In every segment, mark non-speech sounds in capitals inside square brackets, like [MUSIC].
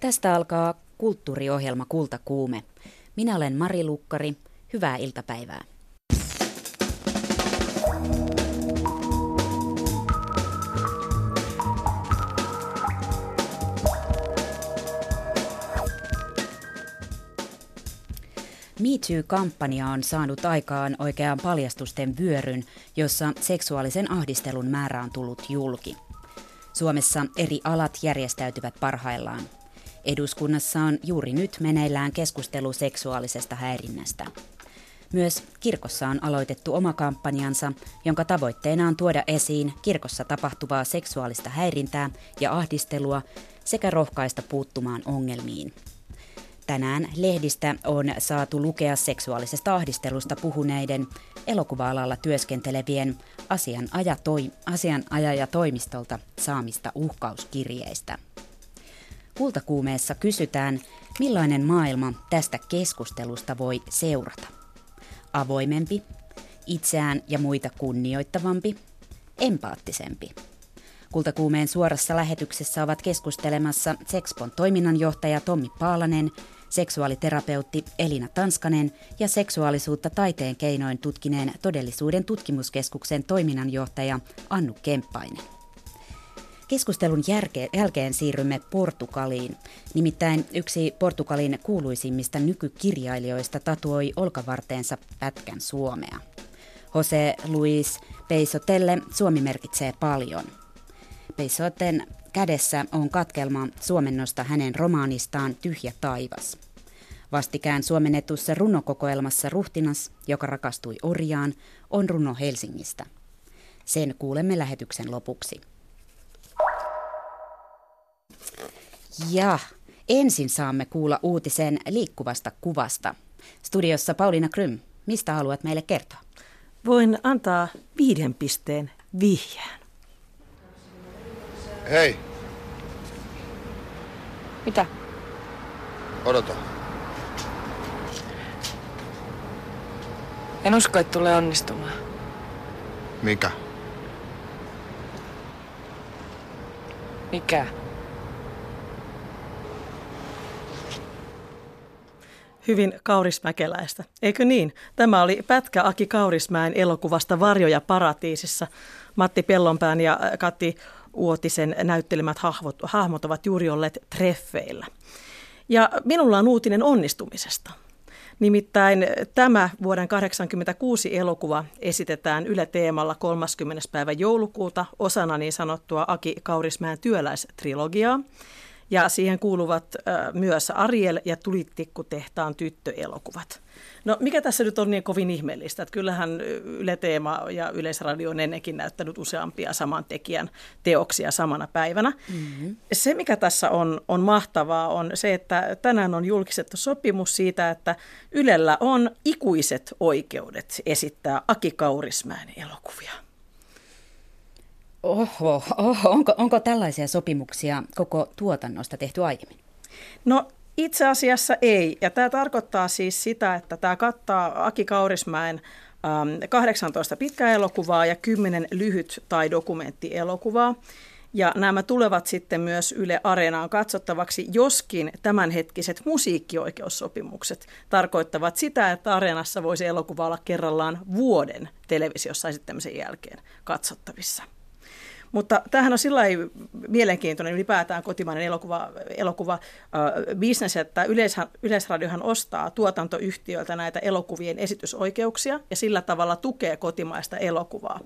Tästä alkaa kulttuuriohjelma Kultakuume. Minä olen Mari Lukkari. Hyvää iltapäivää. MeToo-kampanja on saanut aikaan oikean paljastusten vyöryn, jossa seksuaalisen ahdistelun määrä on tullut julki. Suomessa eri alat järjestäytyvät parhaillaan. Eduskunnassa on juuri nyt meneillään keskustelu seksuaalisesta häirinnästä. Myös kirkossa on aloitettu oma kampanjansa, jonka tavoitteena on tuoda esiin kirkossa tapahtuvaa seksuaalista häirintää ja ahdistelua sekä rohkaista puuttumaan ongelmiin. Tänään lehdistä on saatu lukea seksuaalisesta ahdistelusta puhuneiden elokuva-alalla työskentelevien asianajajatoimistolta saamista uhkauskirjeistä. Kultakuumeessa kysytään, millainen maailma tästä keskustelusta voi seurata. Avoimempi, itseään ja muita kunnioittavampi, empaattisempi. Kultakuumeen suorassa lähetyksessä ovat keskustelemassa Sexpon toiminnanjohtaja Tommi Paalanen, seksuaaliterapeutti Elina Tanskanen ja seksuaalisuutta taiteen keinoin tutkineen todellisuuden tutkimuskeskuksen toiminnanjohtaja Annu Kemppainen. Keskustelun järke- jälkeen siirrymme Portugaliin. Nimittäin yksi Portugalin kuuluisimmista nykykirjailijoista tatuoi olkavarteensa pätkän Suomea. Jose Luis Peisotelle Suomi merkitsee paljon. Peisoten kädessä on katkelma suomennosta hänen romaanistaan Tyhjä taivas. Vastikään suomennetussa runokokoelmassa Ruhtinas, joka rakastui orjaan, on runo Helsingistä. Sen kuulemme lähetyksen lopuksi. Ja ensin saamme kuulla uutisen liikkuvasta kuvasta. Studiossa Pauliina Krym, mistä haluat meille kertoa? Voin antaa viiden pisteen vihjään. Hei, Mitä? odota. En usko, että tulee onnistumaan. Mikä? Mikä? Hyvin kaurismäkeläistä. Eikö niin? Tämä oli pätkä Aki Kaurismäen elokuvasta Varjoja paratiisissa. Matti Pellonpään ja Kati Uotisen näyttelemät hahmot, hahmot ovat juuri olleet treffeillä. Ja minulla on uutinen onnistumisesta. Nimittäin tämä vuoden 1986 elokuva esitetään Yle Teemalla 30. päivä joulukuuta osana niin sanottua Aki Kaurismäen työläistrilogiaa. Ja siihen kuuluvat myös Ariel ja Tulitikku-tehtaan tyttöelokuvat. No mikä tässä nyt on niin kovin ihmeellistä, että kyllähän Yle Teema ja Yleisradio on ennenkin näyttänyt useampia saman tekijän teoksia samana päivänä. Mm-hmm. Se mikä tässä on, on mahtavaa on se, että tänään on julkistettu sopimus siitä, että Ylellä on ikuiset oikeudet esittää Aki Kaurismäen elokuvia. Oho, oho. Onko, onko tällaisia sopimuksia koko tuotannosta tehty aiemmin? No itse asiassa ei. Ja tämä tarkoittaa siis sitä, että tämä kattaa Aki Kaurismäen 18 pitkää elokuvaa ja 10 lyhyt- tai dokumenttielokuvaa. Ja nämä tulevat sitten myös Yle Areenaan katsottavaksi, joskin tämänhetkiset musiikkioikeussopimukset tarkoittavat sitä, että Areenassa voisi elokuva olla kerrallaan vuoden televisiossa esittämisen jälkeen katsottavissa. Mutta tämähän on sillä mielenkiintoinen ylipäätään kotimainen elokuva, elokuva äh, business, että Yleisha, Yleisradiohan ostaa tuotantoyhtiöiltä näitä elokuvien esitysoikeuksia ja sillä tavalla tukee kotimaista elokuvaa.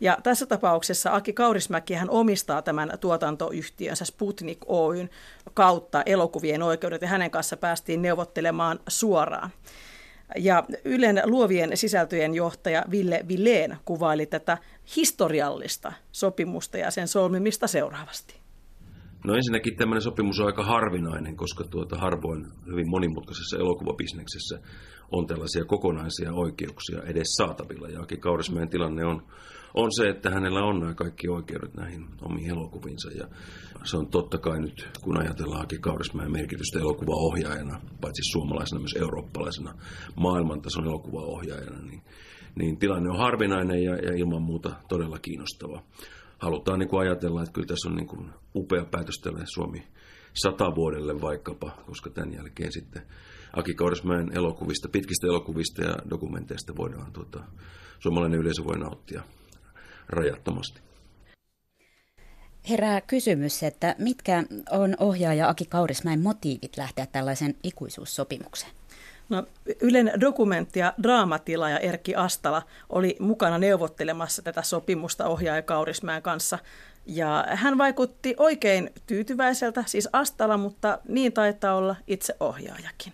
Ja tässä tapauksessa Aki Kaurismäki hän omistaa tämän tuotantoyhtiönsä Sputnik Oyn kautta elokuvien oikeudet ja hänen kanssa päästiin neuvottelemaan suoraan. Ja Ylen luovien sisältöjen johtaja Ville Villeen kuvaili tätä historiallista sopimusta ja sen solmimista seuraavasti. No ensinnäkin tämmöinen sopimus on aika harvinainen, koska tuota harvoin hyvin monimutkaisessa elokuvabisneksessä on tällaisia kokonaisia oikeuksia edes saatavilla. Ja Aki Kaurismäen tilanne on, on se, että hänellä on nämä kaikki oikeudet näihin omiin elokuviinsa. Ja se on totta kai nyt, kun ajatellaan Aki Kaurismäen merkitystä elokuvaohjaajana, paitsi suomalaisena myös eurooppalaisena maailmantason elokuvaohjaajana, niin, niin tilanne on harvinainen ja, ja ilman muuta todella kiinnostava. halutaan niin kuin ajatella, että kyllä tässä on niin kuin upea päätös tälle Suomi sata vuodelle vaikkapa, koska tämän jälkeen sitten Aki Kaurismäen elokuvista, pitkistä elokuvista ja dokumenteista voidaan, tuota, suomalainen yleisö voi nauttia rajattomasti. Herää kysymys, että mitkä on ohjaaja Aki Kaurismäen motiivit lähteä tällaisen ikuisuussopimukseen? No, Ylen dokumentti ja draamatila ja Erkki Astala oli mukana neuvottelemassa tätä sopimusta ohjaaja Kaurismäen kanssa. Ja hän vaikutti oikein tyytyväiseltä, siis Astala, mutta niin taitaa olla itse ohjaajakin.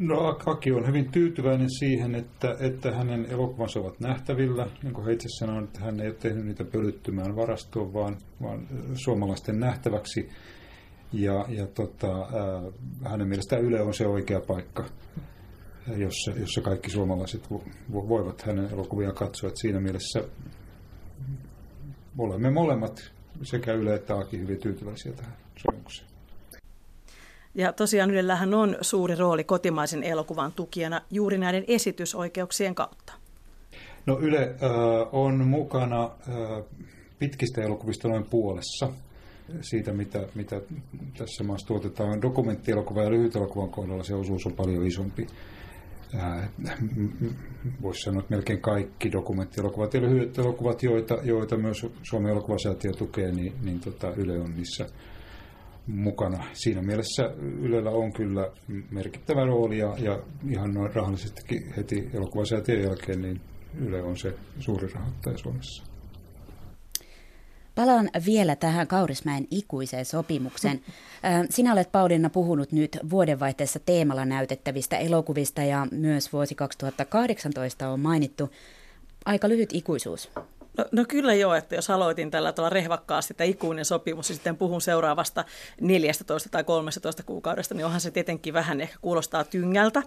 No Aki on hyvin tyytyväinen siihen, että, että hänen elokuvansa ovat nähtävillä. Niin kuin itse sanoin, että hän ei ole tehnyt niitä pölyttymään varastoon, vaan, vaan suomalaisten nähtäväksi. Ja, ja tota, äh, hänen mielestään Yle on se oikea paikka, jossa, jossa kaikki suomalaiset voivat hänen elokuviaan katsoa. Et siinä mielessä olemme molemmat, sekä Yle että Aki, hyvin tyytyväisiä tähän sopimukseen. Ja tosiaan Ylellähän on suuri rooli kotimaisen elokuvan tukijana juuri näiden esitysoikeuksien kautta. No Yle äh, on mukana äh, pitkistä elokuvista noin puolessa siitä, mitä, mitä tässä maassa tuotetaan. Dokumenttielokuva ja lyhytelokuvan kohdalla se osuus on paljon isompi. Äh, Voisi sanoa, että melkein kaikki dokumenttielokuvat ja lyhyet elokuvat, joita, joita myös Suomen elokuvasäätiö tukee, niin, niin tota Yle on niissä mukana. Siinä mielessä Ylellä on kyllä merkittävä rooli ja, ja ihan noin rahallisestikin heti elokuvasäätiön jälkeen niin Yle on se suuri rahoittaja Suomessa. Palaan vielä tähän Kaurismäen ikuiseen sopimukseen. Sinä olet Pauliina puhunut nyt vuodenvaihteessa teemalla näytettävistä elokuvista ja myös vuosi 2018 on mainittu. Aika lyhyt ikuisuus. No, no kyllä joo, että jos aloitin tällä tavalla rehvakkaasti, että ikuinen sopimus ja sitten puhun seuraavasta 14 tai 13 kuukaudesta, niin onhan se tietenkin vähän ehkä kuulostaa tyngältä.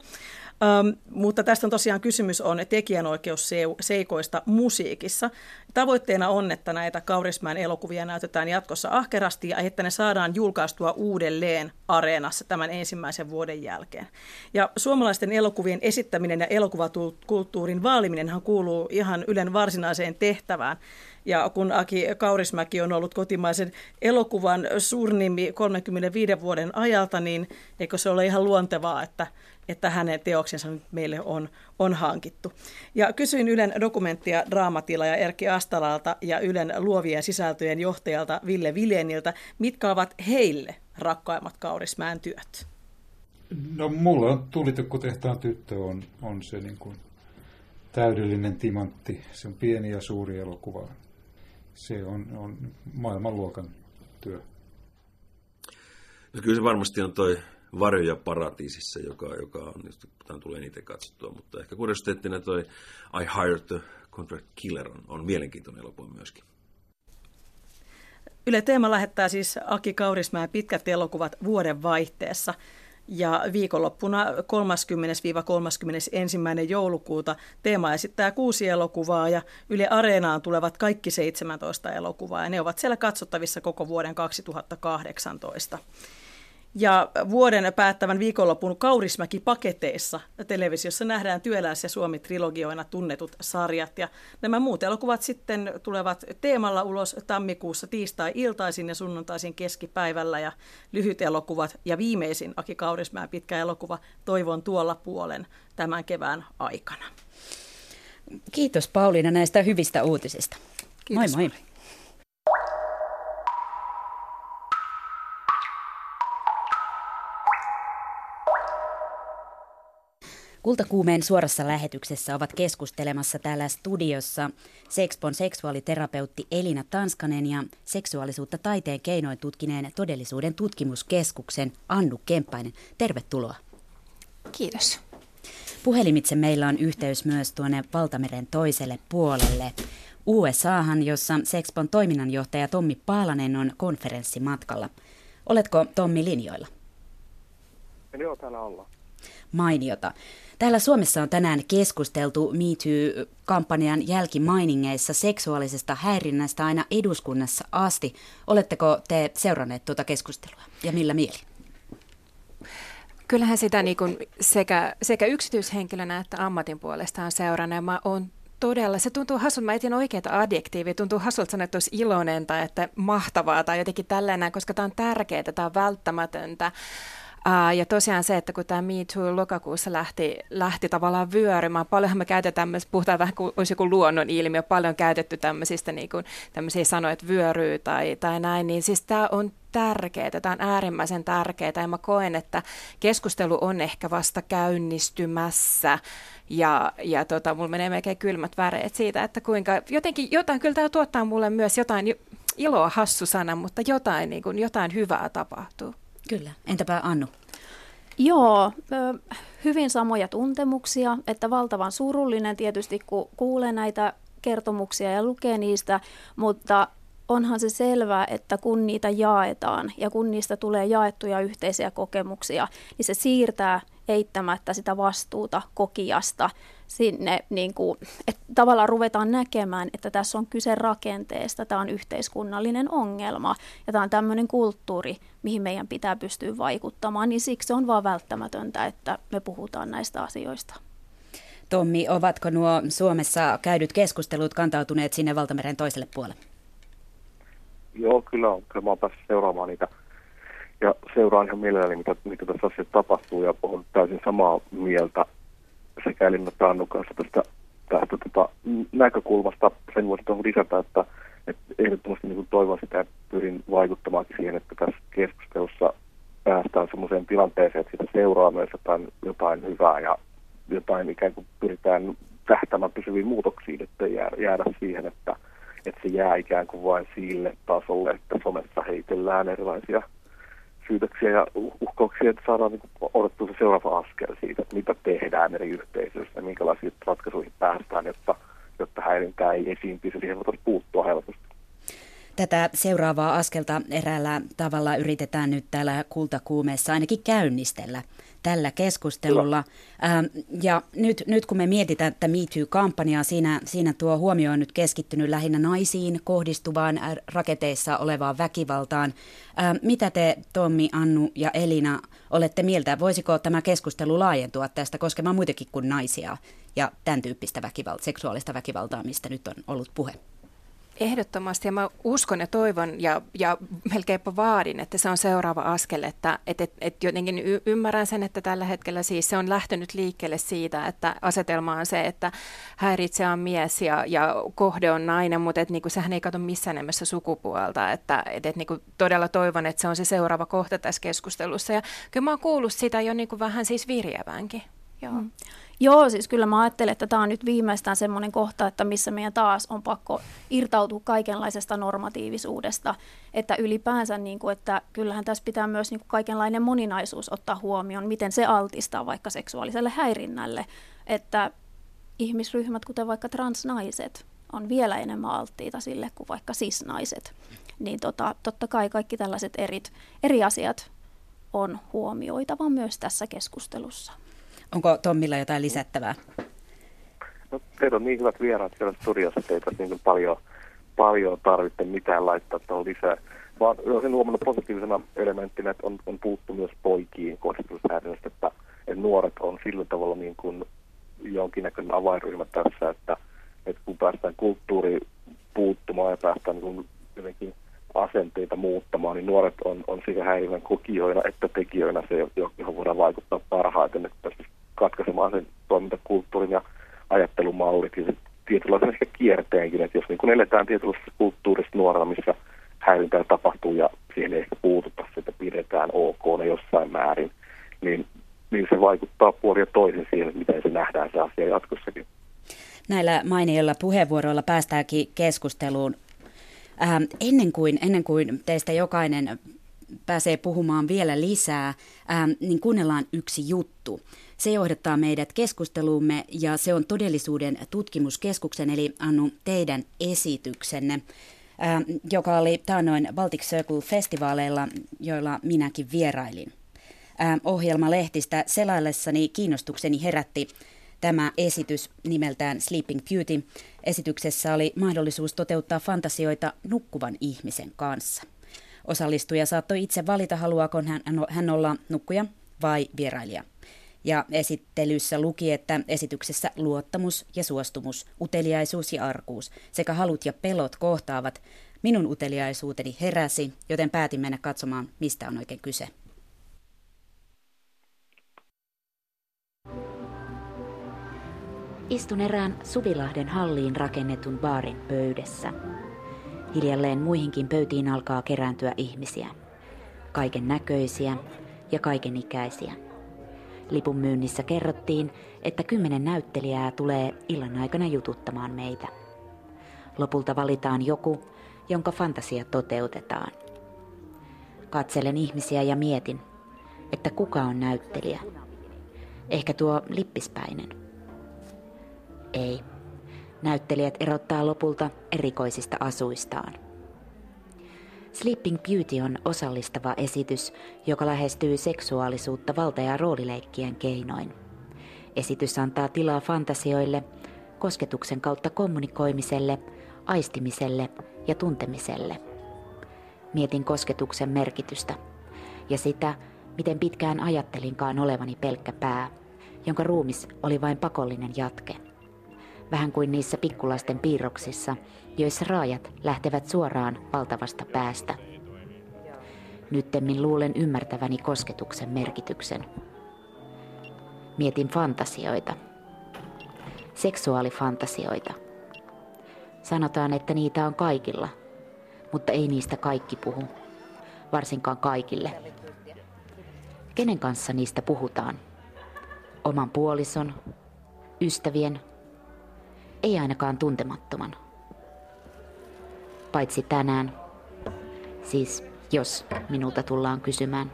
Um, mutta tästä on tosiaan kysymys on tekijänoikeusseikoista musiikissa. Tavoitteena on, että näitä Kaurismäen elokuvia näytetään jatkossa ahkerasti ja että ne saadaan julkaistua uudelleen areenassa tämän ensimmäisen vuoden jälkeen. Ja suomalaisten elokuvien esittäminen ja elokuvakulttuurin vaaliminenhan kuuluu ihan Ylen varsinaiseen tehtävään. Ja kun Aki Kaurismäki on ollut kotimaisen elokuvan suurnimi 35 vuoden ajalta, niin eikö se ole ihan luontevaa, että että hänen teoksensa nyt meille on, on hankittu. Ja kysyin Ylen dokumenttia draamatila ja Erkki Astalalta ja Ylen luovien sisältöjen johtajalta Ville Viljeniltä, mitkä ovat heille rakkaimmat Kaurismäen työt? No mulla on Tulitukko-tehtaan tyttö on, on se niin kuin täydellinen timantti. Se on pieni ja suuri elokuva. Se on, on maailmanluokan työ. No kyllä se varmasti on toi Varjoja paratiisissa, joka, joka on, tämän tulee niitä katsottua, mutta ehkä kuriositeettina toi I Hired the Contract Killer on, on mielenkiintoinen elokuva myöskin. Yle Teema lähettää siis Aki Kaurismäen pitkät elokuvat vuoden vaihteessa. Ja viikonloppuna 30-31. joulukuuta Teema esittää kuusi elokuvaa ja Yle Areenaan tulevat kaikki 17 elokuvaa ja ne ovat siellä katsottavissa koko vuoden 2018. Ja vuoden päättävän viikonlopun Kaurismäki-paketeissa televisiossa nähdään Työläs- ja Suomi-trilogioina tunnetut sarjat. Ja nämä muut elokuvat sitten tulevat teemalla ulos tammikuussa tiistai-iltaisin ja sunnuntaisin keskipäivällä. Ja lyhyt elokuvat ja viimeisin Aki Kaurismäen pitkä elokuva Toivon tuolla puolen tämän kevään aikana. Kiitos Pauliina näistä hyvistä uutisista. Kiitos. Moi moi. Kultakuumeen suorassa lähetyksessä ovat keskustelemassa täällä studiossa Sexpon seksuaaliterapeutti Elina Tanskanen ja seksuaalisuutta taiteen keinoin tutkineen todellisuuden tutkimuskeskuksen Annu Kemppainen. Tervetuloa. Kiitos. Puhelimitse meillä on yhteys myös tuonne Valtameren toiselle puolelle. USAhan, jossa Sexpon toiminnanjohtaja Tommi Paalanen on konferenssimatkalla. Oletko Tommi linjoilla? Joo, täällä ollaan. Mainiota. Täällä Suomessa on tänään keskusteltu Me Too-kampanjan jälkimainingeissa seksuaalisesta häirinnästä aina eduskunnassa asti. Oletteko te seuranneet tuota keskustelua ja millä mieli? Kyllähän sitä niin kuin sekä, sekä yksityishenkilönä että ammatin puolesta on seurannut. Mä Todella. Se tuntuu hassulta. Mä etin oikeita adjektiivia. Tuntuu hassulta sanoa, että olisi iloinen tai että mahtavaa tai jotenkin tällainen, koska tämä on tärkeää, tämä on välttämätöntä. Ja tosiaan se, että kun tämä Me Too lokakuussa lähti, lähti tavallaan vyörymään, paljonhan me käytetään, me puhutaan vähän kuin olisi joku luonnon ilmiö, paljon käytetty tämmöisistä niin kuin, tämmöisiä sanoja, että vyöryy tai, tai näin, niin siis tämä on tärkeää, tämä on äärimmäisen tärkeää ja mä koen, että keskustelu on ehkä vasta käynnistymässä ja, ja tota, mulla menee melkein kylmät väreet siitä, että kuinka jotenkin jotain, kyllä tämä tuottaa mulle myös jotain iloa hassu sana, mutta jotain, niin kuin, jotain hyvää tapahtuu. Kyllä. Entäpä Annu? Joo, hyvin samoja tuntemuksia, että valtavan surullinen tietysti, kun kuulee näitä kertomuksia ja lukee niistä, mutta onhan se selvää, että kun niitä jaetaan ja kun niistä tulee jaettuja yhteisiä kokemuksia, niin se siirtää eittämättä sitä vastuuta kokijasta sinne, niin kuin, että tavallaan ruvetaan näkemään, että tässä on kyse rakenteesta, tämä on yhteiskunnallinen ongelma ja tämä on tämmöinen kulttuuri, mihin meidän pitää pystyä vaikuttamaan, niin siksi on vaan välttämätöntä, että me puhutaan näistä asioista. Tommi, ovatko nuo Suomessa käydyt keskustelut kantautuneet sinne valtameren toiselle puolelle? Joo, kyllä on. Kyllä mä oon päässyt seuraamaan niitä ja seuraan ihan mielelläni, mitä, mitä tässä asiassa tapahtuu ja olen täysin samaa mieltä sekä Elina Taannun kanssa tästä, tästä tota, näkökulmasta. Sen voisi tuohon lisätä, että, että ehdottomasti niin toivon sitä ja pyrin vaikuttamaan siihen, että tässä keskustelussa päästään sellaiseen tilanteeseen, että sitä seuraa myös jotain, jotain hyvää ja jotain ikään kuin pyritään tähtämään pysyviin muutoksiin, että jää, jäädä siihen, että, että se jää ikään kuin vain sille tasolle, että somessa heitellään erilaisia syytöksiä ja uhkauksia, että saadaan niin odottua se seuraava askel siitä, että mitä tehdään eri yhteisöissä minkälaisiin ratkaisuihin päästään, jotta, jotta häirintää ei esiintyisi, siihen voitaisiin puuttua helposti. Tätä seuraavaa askelta eräällä tavalla yritetään nyt täällä kultakuumeessa ainakin käynnistellä tällä keskustelulla. Ähm, ja nyt, nyt kun me mietitään tätä MeToo-kampanjaa, siinä, siinä tuo huomio on nyt keskittynyt lähinnä naisiin kohdistuvaan rakenteissa olevaan väkivaltaan. Ähm, mitä te, Tommi, Annu ja Elina, olette mieltä? Voisiko tämä keskustelu laajentua tästä koskemaan muitakin kuin naisia ja tämän tyyppistä väkivalta, seksuaalista väkivaltaa, mistä nyt on ollut puhe? Ehdottomasti ja mä uskon ja toivon ja, ja melkeinpä vaadin, että se on seuraava askel, että et, et, et jotenkin y- ymmärrän sen, että tällä hetkellä siis se on lähtenyt liikkeelle siitä, että asetelma on se, että häiritsejä on mies ja, ja kohde on nainen, mutta et, niinku, sehän ei kato missään nimessä sukupuolta, että et, et, niinku, todella toivon, että se on se seuraava kohta tässä keskustelussa ja kyllä mä oon kuullut sitä jo niinku vähän siis virjävänkin. Joo. Mm. Joo, siis kyllä mä ajattelen, että tämä on nyt viimeistään semmoinen kohta, että missä meidän taas on pakko irtautua kaikenlaisesta normatiivisuudesta. Että ylipäänsä, niin kuin, että kyllähän tässä pitää myös niin kuin kaikenlainen moninaisuus ottaa huomioon, miten se altistaa vaikka seksuaaliselle häirinnälle. Että ihmisryhmät, kuten vaikka transnaiset, on vielä enemmän alttiita sille kuin vaikka sisnaiset. Niin tota, totta kai kaikki tällaiset eri, eri asiat on huomioitava myös tässä keskustelussa. Onko Tommilla jotain lisättävää? No, teillä on niin hyvät vieraat siellä studiossa, ei niin paljon, paljon tarvitse mitään laittaa tuohon lisää. Vaan olisin huomannut positiivisena elementtinä, että on, on puuttu myös poikiin kohdistushäiriöstä, että, että nuoret on sillä tavalla niin kuin jonkinnäköinen avainryhmä tässä, että, että kun päästään kulttuuri puuttumaan ja päästään niin jotenkin asenteita muuttamaan, niin nuoret on, on sekä häirinnän kokijoina että tekijöinä se, johon voidaan vaikuttaa parhaiten, että katkaisemaan sen toimintakulttuurin ja ajattelumallit ja tietynlaisen ehkä kierteenkin, että jos niin kun eletään tietynlaisessa kulttuurissa nuorena, missä häirintää tapahtuu ja siihen ei ehkä puututa, että pidetään ok jossain määrin, niin, niin se vaikuttaa puoli ja toisin siihen, miten se nähdään se asia jatkossakin. Näillä mainioilla puheenvuoroilla päästäänkin keskusteluun. Ähm, ennen, kuin, ennen kuin teistä jokainen pääsee puhumaan vielä lisää, ähm, niin kuunnellaan yksi juttu. Se johdattaa meidät keskusteluumme ja se on todellisuuden tutkimuskeskuksen eli Annu teidän esityksenne, ää, joka oli taannoin Baltic Circle-festivaaleilla, joilla minäkin vierailin. Ää, ohjelmalehtistä selaillessani kiinnostukseni herätti tämä esitys nimeltään Sleeping Beauty. Esityksessä oli mahdollisuus toteuttaa fantasioita nukkuvan ihmisen kanssa. Osallistuja saattoi itse valita, haluaako hän, hän olla nukkuja vai vierailija. Ja esittelyssä luki, että esityksessä luottamus ja suostumus, uteliaisuus ja arkuus sekä halut ja pelot kohtaavat. Minun uteliaisuuteni heräsi, joten päätin mennä katsomaan, mistä on oikein kyse. Istun erään Suvilahden halliin rakennetun baarin pöydässä. Hiljalleen muihinkin pöytiin alkaa kerääntyä ihmisiä. Kaiken näköisiä ja kaiken ikäisiä. Lipun myynnissä kerrottiin, että kymmenen näyttelijää tulee illan aikana jututtamaan meitä. Lopulta valitaan joku, jonka fantasia toteutetaan. Katselen ihmisiä ja mietin, että kuka on näyttelijä. Ehkä tuo lippispäinen. Ei. Näyttelijät erottaa lopulta erikoisista asuistaan. Sleeping Beauty on osallistava esitys, joka lähestyy seksuaalisuutta valta- ja roolileikkien keinoin. Esitys antaa tilaa fantasioille, kosketuksen kautta kommunikoimiselle, aistimiselle ja tuntemiselle. Mietin kosketuksen merkitystä ja sitä, miten pitkään ajattelinkaan olevani pelkkä pää, jonka ruumis oli vain pakollinen jatke vähän kuin niissä pikkulaisten piirroksissa, joissa raajat lähtevät suoraan valtavasta päästä. Nyttemmin luulen ymmärtäväni kosketuksen merkityksen. Mietin fantasioita. Seksuaalifantasioita. Sanotaan, että niitä on kaikilla, mutta ei niistä kaikki puhu. Varsinkaan kaikille. Kenen kanssa niistä puhutaan? Oman puolison, ystävien, ei ainakaan tuntemattoman. Paitsi tänään. Siis jos minulta tullaan kysymään.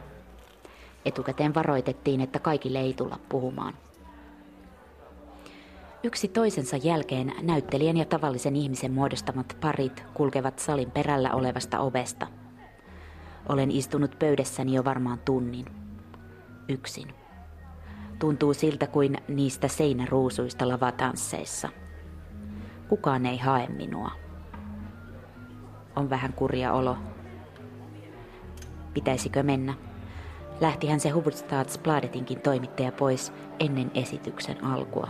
Etukäteen varoitettiin, että kaikille ei tulla puhumaan. Yksi toisensa jälkeen näyttelijän ja tavallisen ihmisen muodostamat parit kulkevat salin perällä olevasta ovesta. Olen istunut pöydässäni jo varmaan tunnin. Yksin. Tuntuu siltä kuin niistä seinäruusuista lavatansseissa – Kukaan ei hae minua. On vähän kurja olo. Pitäisikö mennä? Lähtihän se Hufvudstadsbladetinkin toimittaja pois ennen esityksen alkua.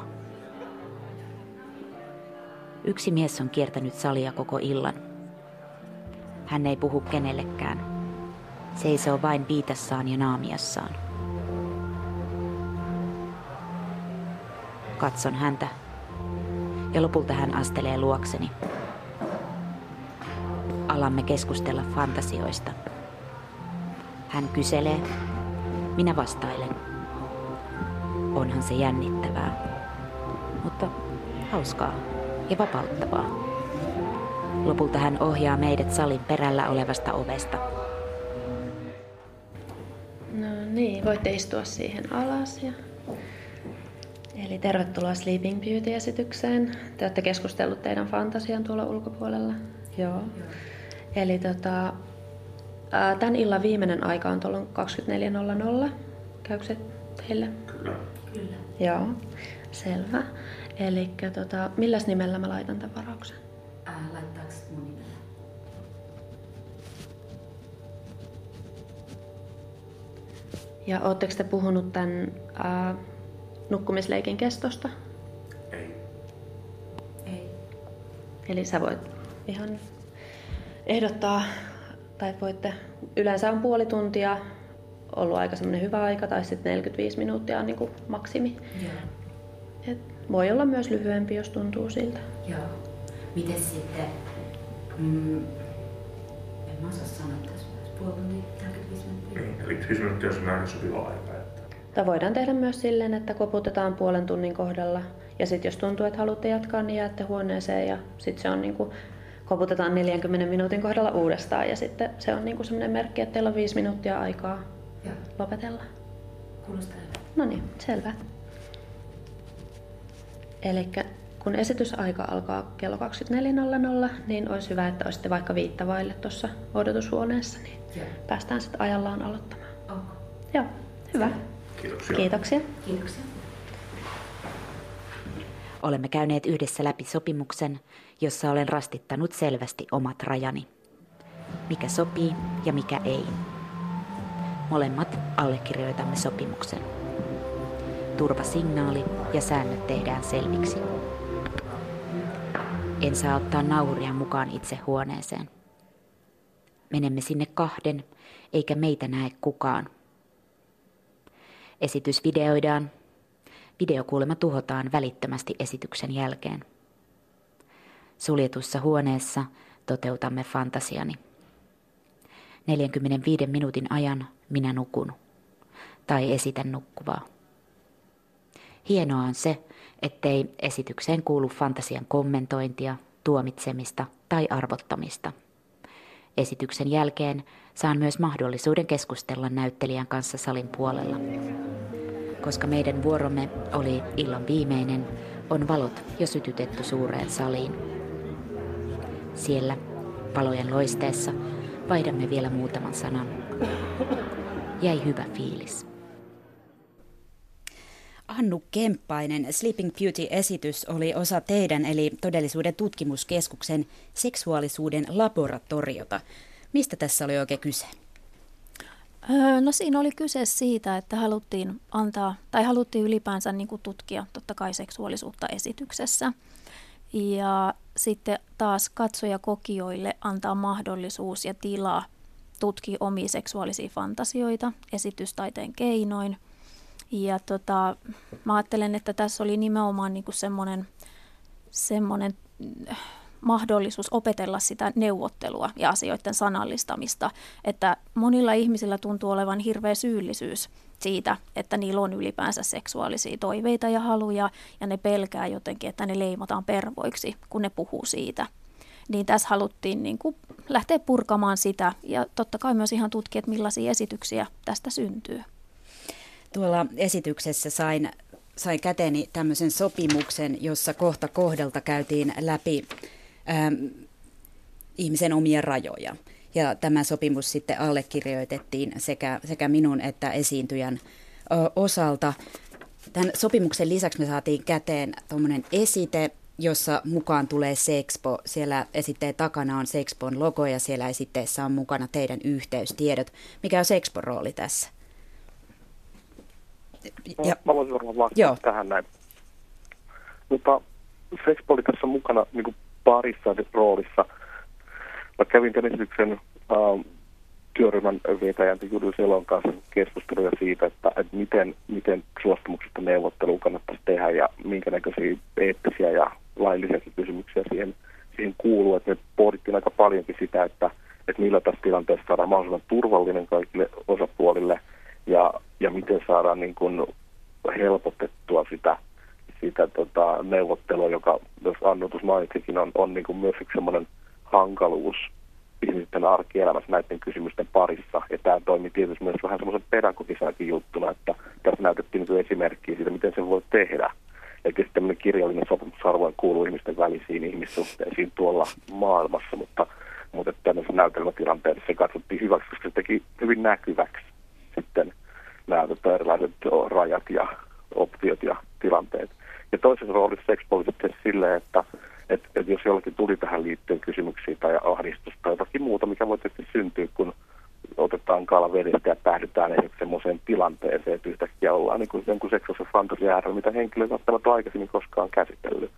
Yksi mies on kiertänyt salia koko illan. Hän ei puhu kenellekään. Seisoo vain viitassaan ja naamiassaan. Katson häntä ja lopulta hän astelee luokseni. Alamme keskustella fantasioista. Hän kyselee, minä vastailen. Onhan se jännittävää, mutta hauskaa ja vapauttavaa. Lopulta hän ohjaa meidät salin perällä olevasta ovesta. No niin, voitte istua siihen alas ja Eli tervetuloa Sleeping Beauty-esitykseen. Te olette keskustellut teidän fantasian tuolla ulkopuolella. Joo. Eli tota, tämän illan viimeinen aika on tuolla 24.00. Käykö se teille? Kyllä. Kyllä. Joo, selvä. Eli tota, milläs nimellä mä laitan tämän varauksen? Äh, laittaako mun nimellä? Ja ootteko te puhunut tämän äh, nukkumisleikin kestosta? Ei. Ei. Eli sä voit ihan ehdottaa, tai voitte, yleensä on puoli tuntia ollut aika semmoinen hyvä aika, tai sitten 45 minuuttia on niin kuin maksimi. Joo. Et voi olla myös lyhyempi, jos tuntuu siltä. Joo. Miten sitten, mm, en mä osaa sanoa tässä puoli tuntia, 45 minuuttia. Niin, 45 minuuttia on aika sopiva aika. Voidaan tehdä myös silleen, että koputetaan puolen tunnin kohdalla ja sitten jos tuntuu, että haluatte jatkaa, niin jäätte huoneeseen ja sitten se on niin kuin, koputetaan 40 minuutin kohdalla uudestaan ja sitten se on niin kuin sellainen merkki, että teillä on viisi minuuttia aikaa ja. lopetella. Kuulostaa. No niin, selvä. Eli kun esitysaika alkaa kello 24.00, niin olisi hyvä, että olisitte vaikka viittavaille tuossa odotushuoneessa, niin Joo. päästään sitten ajallaan aloittamaan. Onko? Joo, hyvä. Kiitoksia. Kiitoksia. Kiitoksia. Olemme käyneet yhdessä läpi sopimuksen, jossa olen rastittanut selvästi omat rajani. Mikä sopii ja mikä ei. Molemmat allekirjoitamme sopimuksen. turvasignaali ja säännöt tehdään selviksi. En saa ottaa nauria mukaan itse huoneeseen. Menemme sinne kahden, eikä meitä näe kukaan. Esitys videoidaan. Videokuulema tuhotaan välittömästi esityksen jälkeen. Suljetussa huoneessa toteutamme fantasiani. 45 minuutin ajan minä nukun tai esitän nukkuvaa. Hienoa on se, ettei esitykseen kuulu fantasian kommentointia, tuomitsemista tai arvottamista. Esityksen jälkeen saan myös mahdollisuuden keskustella näyttelijän kanssa salin puolella. Koska meidän vuoromme oli illan viimeinen, on valot jo sytytetty suureen saliin. Siellä, palojen loisteessa, vaihdamme vielä muutaman sanan. Jäi hyvä fiilis. Annu Kemppainen, Sleeping Beauty-esitys oli osa teidän eli Todellisuuden tutkimuskeskuksen seksuaalisuuden laboratoriota. Mistä tässä oli oikein kyse? No siinä oli kyse siitä, että haluttiin antaa, tai haluttiin ylipäänsä niin kuin tutkia totta kai seksuaalisuutta esityksessä. Ja sitten taas katsojakokijoille antaa mahdollisuus ja tila tutkia omia seksuaalisia fantasioita esitystaiteen keinoin. Ja tota, mä ajattelen, että tässä oli nimenomaan niin semmoinen, semmoinen mahdollisuus opetella sitä neuvottelua ja asioiden sanallistamista, että monilla ihmisillä tuntuu olevan hirveä syyllisyys siitä, että niillä on ylipäänsä seksuaalisia toiveita ja haluja, ja ne pelkää jotenkin, että ne leimataan pervoiksi, kun ne puhuu siitä. Niin tässä haluttiin niin kuin lähteä purkamaan sitä, ja totta kai myös ihan tutkia, että millaisia esityksiä tästä syntyy. Tuolla esityksessä sain, sain käteeni tämmöisen sopimuksen, jossa kohta kohdalta käytiin läpi ähm, ihmisen omia rajoja. Ja tämä sopimus sitten allekirjoitettiin sekä, sekä minun että esiintyjän ö, osalta. Tämän sopimuksen lisäksi me saatiin käteen tuommoinen esite, jossa mukaan tulee Sexpo. Siellä esitteen takana on Sexpon logo ja siellä esitteessä on mukana teidän yhteystiedot. Mikä on Sexpon rooli tässä? Ja, mä voisin varmaan vastata tähän näin. Mutta Sexpo oli tässä mukana niin kuin parissa roolissa. Mä kävin tämän esityksen äh, työryhmän vetäjän Judu Selon kanssa keskusteluja siitä, että, että miten, miten suostumuksesta neuvottelua kannattaisi tehdä ja minkä näköisiä eettisiä ja laillisia kysymyksiä siihen, siihen kuuluu. Että me pohdittiin aika paljonkin sitä, että, että millä tässä tilanteessa saadaan mahdollisimman turvallinen kaikille osapuolille ja, ja miten saadaan niin kuin helpotettua sitä sitä tota, neuvottelua, joka, jos Annutus mainitsikin, on, on niin kuin myös semmoinen hankaluus ihmisten arkielämässä näiden kysymysten parissa. Ja tämä toimii tietysti myös vähän semmoisen pedagogisenakin juttuna, että tässä näytettiin niin esimerkkiä siitä, miten se voi tehdä. Eli sitten tämmöinen kirjallinen sopimusarvoin kuuluu ihmisten välisiin ihmissuhteisiin tuolla maailmassa, mutta, mutta tämmöisessä näytelmätilanteessa se katsottiin hyväksi, koska se teki hyvin näkyväksi sitten nämä tota, erilaiset rajat ja optiot ja tilanteet. Ja toisessa roolissa Sexpo oli sitten silleen, että, että, että jos jollakin tuli tähän liittyen kysymyksiä tai ahdistusta tai jotakin muuta, mikä voi tietysti syntyä, kun otetaan kala vedestä ja päädytään esimerkiksi semmoiseen tilanteeseen, että yhtäkkiä ollaan niin kuin jonkun seksuaalisen fantasia äärellä, mitä henkilö välttämättä aikaisemmin koskaan käsitellyt,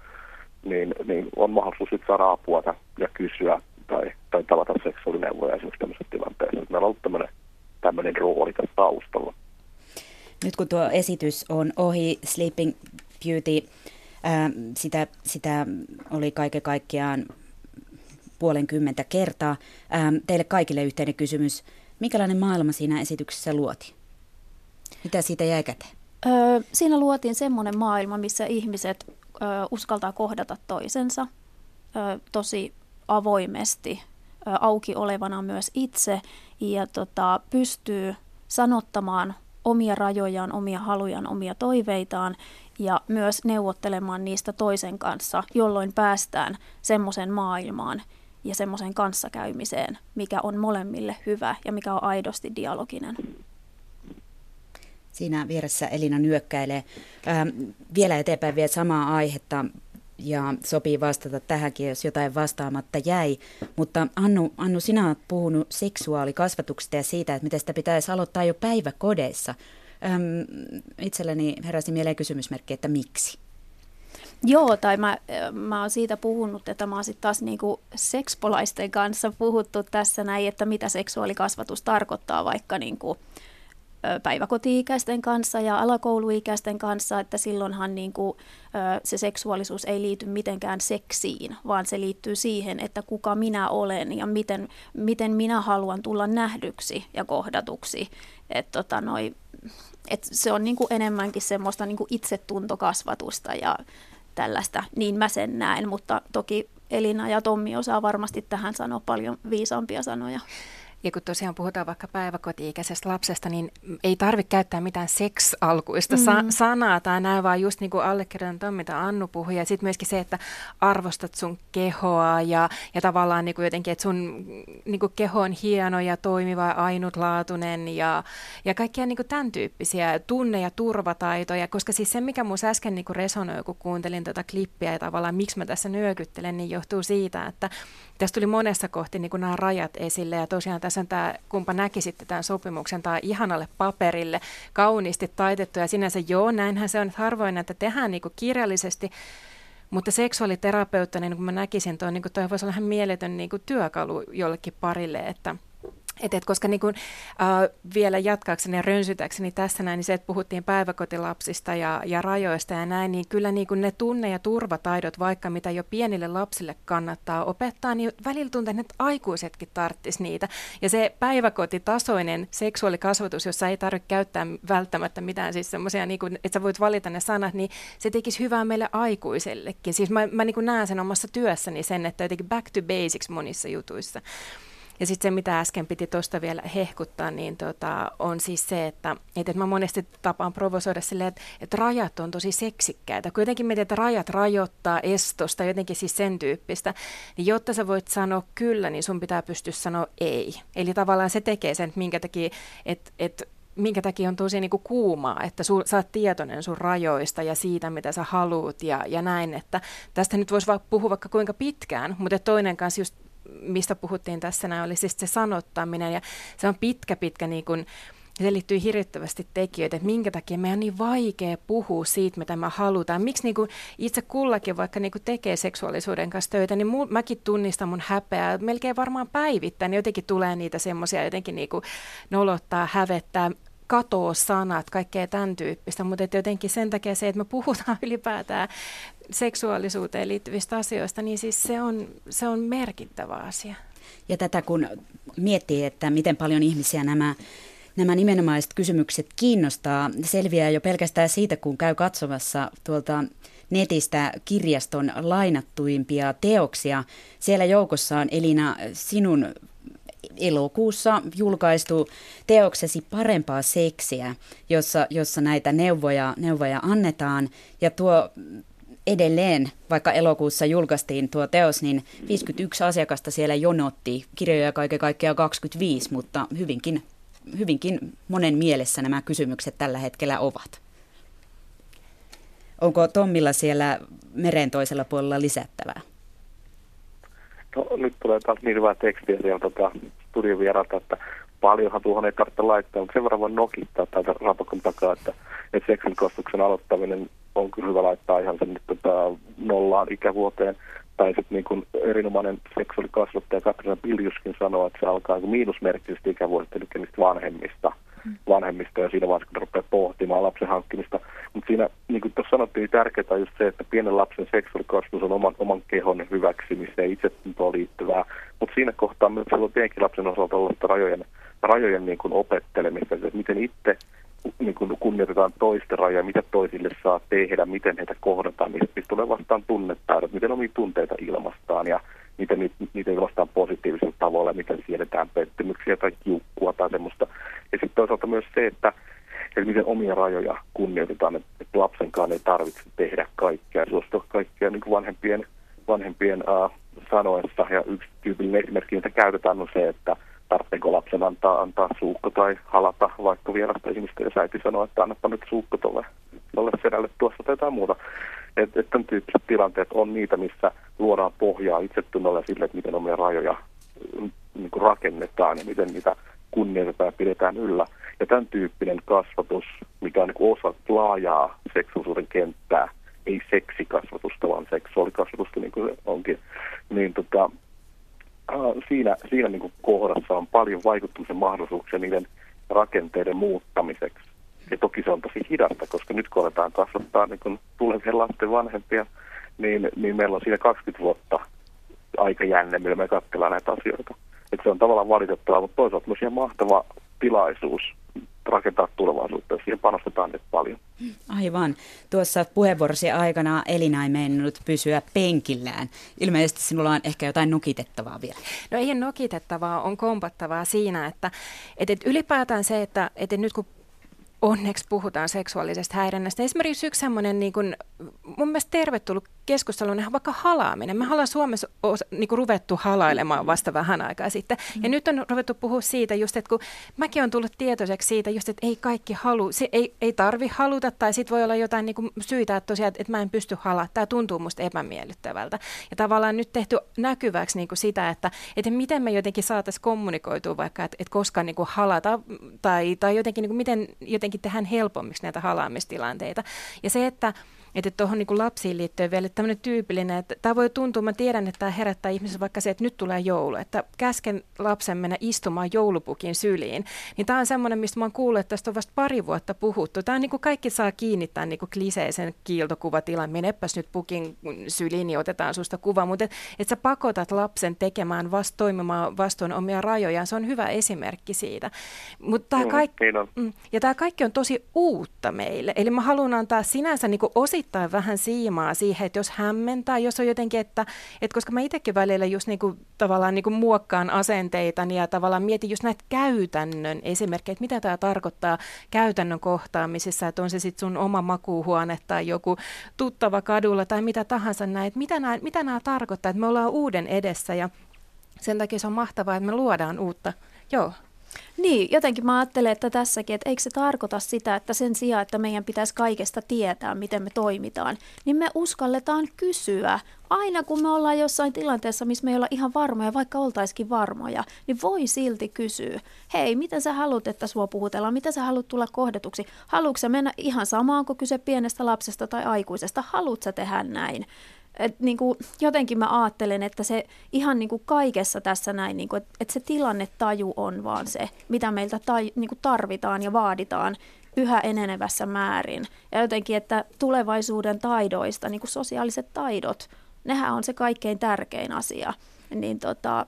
niin, niin on mahdollisuus sitten saada apua ja kysyä tai, tai tavata seksuaalineuvoja esimerkiksi tämmöisessä tilanteessa. Meillä on ollut tämmöinen, tämmöinen rooli tässä taustalla. Nyt kun tuo esitys on ohi, Sleeping Beauty, ää, sitä, sitä oli kaiken kaikkiaan puolenkymmentä kertaa. Ää, teille kaikille yhteinen kysymys. Minkälainen maailma siinä esityksessä luoti? Mitä siitä jäi käteen? Öö, siinä luotiin semmoinen maailma, missä ihmiset ö, uskaltaa kohdata toisensa ö, tosi avoimesti, ö, auki olevana myös itse ja tota, pystyy sanottamaan omia rajojaan, omia halujaan, omia toiveitaan ja myös neuvottelemaan niistä toisen kanssa, jolloin päästään semmoisen maailmaan ja semmoisen kanssakäymiseen, mikä on molemmille hyvä ja mikä on aidosti dialoginen. Siinä vieressä Elina nyökkäilee. Ähm, vielä eteenpäin vielä samaa aihetta ja sopii vastata tähänkin, jos jotain vastaamatta jäi. Mutta Annu, Annu sinä olet puhunut seksuaalikasvatuksesta ja siitä, että miten sitä pitäisi aloittaa jo päiväkodeissa. Itselleni heräsi mieleen kysymysmerkki, että miksi? Joo, tai mä, mä oon siitä puhunut, että mä oon sitten taas niinku sekspolaisten kanssa puhuttu tässä näin, että mitä seksuaalikasvatus tarkoittaa vaikka niinku, päiväkoti-ikäisten kanssa ja alakouluikäisten kanssa, että silloinhan niin kuin, se seksuaalisuus ei liity mitenkään seksiin, vaan se liittyy siihen, että kuka minä olen ja miten, miten minä haluan tulla nähdyksi ja kohdatuksi. Et, tota, noi, et se on niin kuin enemmänkin semmoista niin kuin itsetuntokasvatusta ja tällaista, niin mä sen näen, mutta toki Elina ja Tommi osaa varmasti tähän sanoa paljon viisaampia sanoja. Ja kun tosiaan puhutaan vaikka päiväkoti-ikäisestä lapsesta, niin ei tarvitse käyttää mitään seks-alkuista mm-hmm. sanaa tai näin, vaan just niin kuin allekirjoitan tuon, mitä Annu puhui. Ja sitten myöskin se, että arvostat sun kehoa ja, ja tavallaan niin kuin jotenkin, että sun niin kuin keho on hieno ja toimiva ja ainutlaatuinen ja, ja kaikkia niin kuin tämän tyyppisiä tunne- ja turvataitoja. Koska siis se, mikä mun äsken niin kuin resonoi, kun kuuntelin tätä tota klippiä ja tavallaan miksi mä tässä nyökyttelen, niin johtuu siitä, että tässä tuli monessa kohti niin kuin nämä rajat esille ja tosiaan tässä on tämä, kumpa näkisitte tämän sopimuksen, tämä ihanalle paperille, kauniisti taitettu ja sinänsä joo, näinhän se on, että harvoin näitä tehdään niin kuin kirjallisesti, mutta seksuaaliterapeuttana, niin kun mä näkisin, toi, niin toi voisi olla ihan mieletön niin kuin työkalu jollekin parille, että et, et koska niin kun, äh, vielä jatkaakseni ja rönsytäkseni tässä näin, niin se, että puhuttiin päiväkotilapsista ja, ja rajoista ja näin, niin kyllä niin kun ne tunne- ja turvataidot, vaikka mitä jo pienille lapsille kannattaa opettaa, niin välillä tuntuu, että aikuisetkin tarttis niitä. Ja se päiväkotitasoinen seksuaalikasvatus, jossa ei tarvitse käyttää välttämättä mitään siis semmoisia, niin että sä voit valita ne sanat, niin se tekisi hyvää meille aikuisellekin. Siis mä, mä niin näen sen omassa työssäni sen, että jotenkin back to basics monissa jutuissa. Ja sitten se, mitä äsken piti tuosta vielä hehkuttaa, niin tota, on siis se, että, että mä monesti tapaan provosoida silleen, että, että rajat on tosi seksikkäitä. Kun jotenkin mietin, että rajat rajoittaa estosta, jotenkin siis sen tyyppistä, niin jotta sä voit sanoa kyllä, niin sun pitää pystyä sanoa ei. Eli tavallaan se tekee sen, että minkä takia, että, että minkä takia on tosi niin kuin kuumaa, että su, sä oot tietoinen sun rajoista ja siitä, mitä sä haluut ja, ja näin, että tästä nyt voisi puhua vaikka kuinka pitkään, mutta toinen kanssa just mistä puhuttiin tässä näin, oli siis se sanottaminen ja se on pitkä, pitkä niin kuin, se liittyy hirvittävästi tekijöitä, että minkä takia meidän on niin vaikea puhua siitä, mitä me halutaan. Miksi niin kuin itse kullakin, vaikka niin kuin tekee seksuaalisuuden kanssa töitä, niin mul, mäkin tunnistan mun häpeää. Melkein varmaan päivittäin niin jotenkin tulee niitä semmoisia jotenkin niin kuin nolottaa, hävettää, katoo sanat, kaikkea tämän tyyppistä, mutta jotenkin sen takia se, että me puhutaan [LAUGHS] ylipäätään seksuaalisuuteen liittyvistä asioista, niin siis se on, se on merkittävä asia. Ja tätä kun miettii, että miten paljon ihmisiä nämä nämä nimenomaiset kysymykset kiinnostaa, selviää jo pelkästään siitä, kun käy katsomassa tuolta netistä kirjaston lainattuimpia teoksia. Siellä joukossa on Elina sinun elokuussa julkaistu teoksesi Parempaa seksiä, jossa, jossa näitä neuvoja, neuvoja annetaan. Ja tuo edelleen, vaikka elokuussa julkaistiin tuo teos, niin 51 asiakasta siellä jonotti, kirjoja kaiken kaikkiaan 25, mutta hyvinkin, hyvinkin monen mielessä nämä kysymykset tällä hetkellä ovat. Onko Tommilla siellä meren toisella puolella lisättävää? No, nyt tulee taas niin hyvää tekstiä siellä tota, studion vieralta, että paljonhan tuohon ei tarvitse laittaa, mutta sen verran voi nokittaa täältä rapakon takaa, että, että seksikostuksen aloittaminen on kyllä hyvä laittaa ihan sinne tota, nollaan ikävuoteen. Tai sitten niin kuin erinomainen seksuaalikasvattaja Katrina Biljuskin sanoo, että se alkaa niin miinusmerkkisistä ikävuodesta, eli niistä vanhemmista. Mm. vanhemmista ja siinä vaiheessa, kun rupeaa pohtimaan lapsen hankkimista. Mutta siinä, niin kuin tuossa sanottiin, niin tärkeää on just se, että pienen lapsen seksuaalikasvatus on oman, oman kehon hyväksymiseen ja itsetuntoon liittyvää. Mutta siinä kohtaa myös silloin pienkin lapsen osalta olla rajojen, rajojen niin kuin opettelemista, että miten itse niin kuin kunnioitetaan toisten rajoja, mitä toisille saa tehdä, miten heitä kohdataan, mistä tulee vastaan tunnetaidot, miten omia tunteita ilmastaan ja miten niitä, ilmastaan positiivisella tavalla, miten siedetään pettymyksiä tai kiukkua tai semmoista. Ja sitten toisaalta myös se, että eli miten omia rajoja kunnioitetaan, että, että lapsenkaan ei tarvitse tehdä kaikkea, suostua kaikkea niin vanhempien, vanhempien uh, sanoessa. Ja yksi tyypillinen esimerkki, mitä käytetään, on se, että tarvitseeko lapsen antaa, antaa suukko tai halata vaikka vierasta ihmistä, jos äiti sanoo, että annapa nyt suukko tuolle, tuolle sedälle tuossa tai jotain muuta. Että et tämän tyyppiset tilanteet on niitä, missä luodaan pohjaa itsetunnolle sille, että miten omia rajoja mm, niin kuin rakennetaan ja miten niitä kunnioitetaan ja pidetään yllä. Ja tämän tyyppinen kasvatus, mikä on niin osa laajaa seksuaalisuuden kenttää, ei seksikasvatusta, vaan seksuaalikasvatusta, niin kuin se onkin, niin tota, siinä, siinä niin kohdassa on paljon vaikuttamisen mahdollisuuksia niiden rakenteiden muuttamiseksi. Ja toki se on tosi hidasta, koska nyt kun aletaan kasvattaa niin tulevien lasten vanhempia, niin, niin meillä on siinä 20 vuotta aika jänne, millä me katsellaan näitä asioita. Et se on tavallaan valitettavaa, mutta toisaalta myös ihan mahtava tilaisuus rakentaa tulevaisuutta ja siihen panostetaan nyt paljon. Aivan. Tuossa puheenvuorosi aikana Elina ei mennyt pysyä penkillään. Ilmeisesti sinulla on ehkä jotain nokitettavaa vielä. No ei ole nokitettavaa, on kompattavaa siinä, että, että ylipäätään se, että, että nyt kun onneksi puhutaan seksuaalisesta häirinnästä. Esimerkiksi yksi semmoinen niin kuin, mun mielestä tervetullut keskustelu on vaikka halaaminen. Me ollaan Suomessa osa, niin kuin ruvettu halailemaan vasta vähän aikaa sitten. Mm. Ja nyt on ruvettu puhua siitä just, että kun mäkin on tullut tietoiseksi siitä just, että ei kaikki halu, se ei, ei tarvi haluta tai sitten voi olla jotain niin kuin syitä, että tosiaan, että mä en pysty halaa. Tämä tuntuu musta epämiellyttävältä. Ja tavallaan nyt tehty näkyväksi niin kuin sitä, että, että miten me jotenkin saataisiin kommunikoitua vaikka, että, että koska niin kuin halata tai, tai jotenkin, niin kuin miten jotenkin tehdään helpommiksi näitä halaamistilanteita. Ja se, että että tuohon niin lapsiin liittyen vielä tämmöinen tyypillinen, että tämä voi tuntua, mä tiedän, että tämä herättää ihmisiä vaikka se, että nyt tulee joulu, että käsken lapsen mennä istumaan joulupukin syliin. Niin tämä on semmoinen, mistä mä oon kuullut, että tästä on vasta pari vuotta puhuttu. Tämä on niin kuin kaikki saa kiinnittää niin kuin kliseisen kiiltokuvatilan, menepäs nyt pukin syliin, niin otetaan susta kuva, mutta että et sä pakotat lapsen tekemään vast, toimimaan vastoin omia rajojaan, se on hyvä esimerkki siitä. Mutta tämä mm, kaikki, mm, ja tämä kaikki on tosi uutta meille, eli mä haluan antaa sinänsä niin kuin osit osittain vähän siimaa siihen, että jos hämmentää, jos on jotenkin, että, että koska mä itsekin välillä just niin kuin, tavallaan niin kuin muokkaan asenteitani ja tavallaan mietin just näitä käytännön esimerkkejä, että mitä tämä tarkoittaa käytännön kohtaamisessa, että on se sitten sun oma makuuhuone tai joku tuttava kadulla tai mitä tahansa näin, että mitä nämä, mitä nämä tarkoittaa, että me ollaan uuden edessä ja sen takia se on mahtavaa, että me luodaan uutta. Joo. Niin, jotenkin mä ajattelen, että tässäkin, että eikö se tarkoita sitä, että sen sijaan, että meidän pitäisi kaikesta tietää, miten me toimitaan, niin me uskalletaan kysyä. Aina kun me ollaan jossain tilanteessa, missä me ei olla ihan varmoja, vaikka oltaisikin varmoja, niin voi silti kysyä, hei, miten sä haluat, että sua puhutellaan, miten sä haluat tulla kohdetuksi? Haluatko sä mennä ihan samaan kuin kyse pienestä lapsesta tai aikuisesta? Haluatko sä tehdä näin? Et niin kuin, jotenkin mä ajattelen, että se ihan niin kuin kaikessa tässä näin, niin kuin, että, että se tilannetaju on vaan se, mitä meiltä tai, niin kuin tarvitaan ja vaaditaan yhä enenevässä määrin. Ja jotenkin, että tulevaisuuden taidoista, niin kuin sosiaaliset taidot, nehän on se kaikkein tärkein asia. Niin tota,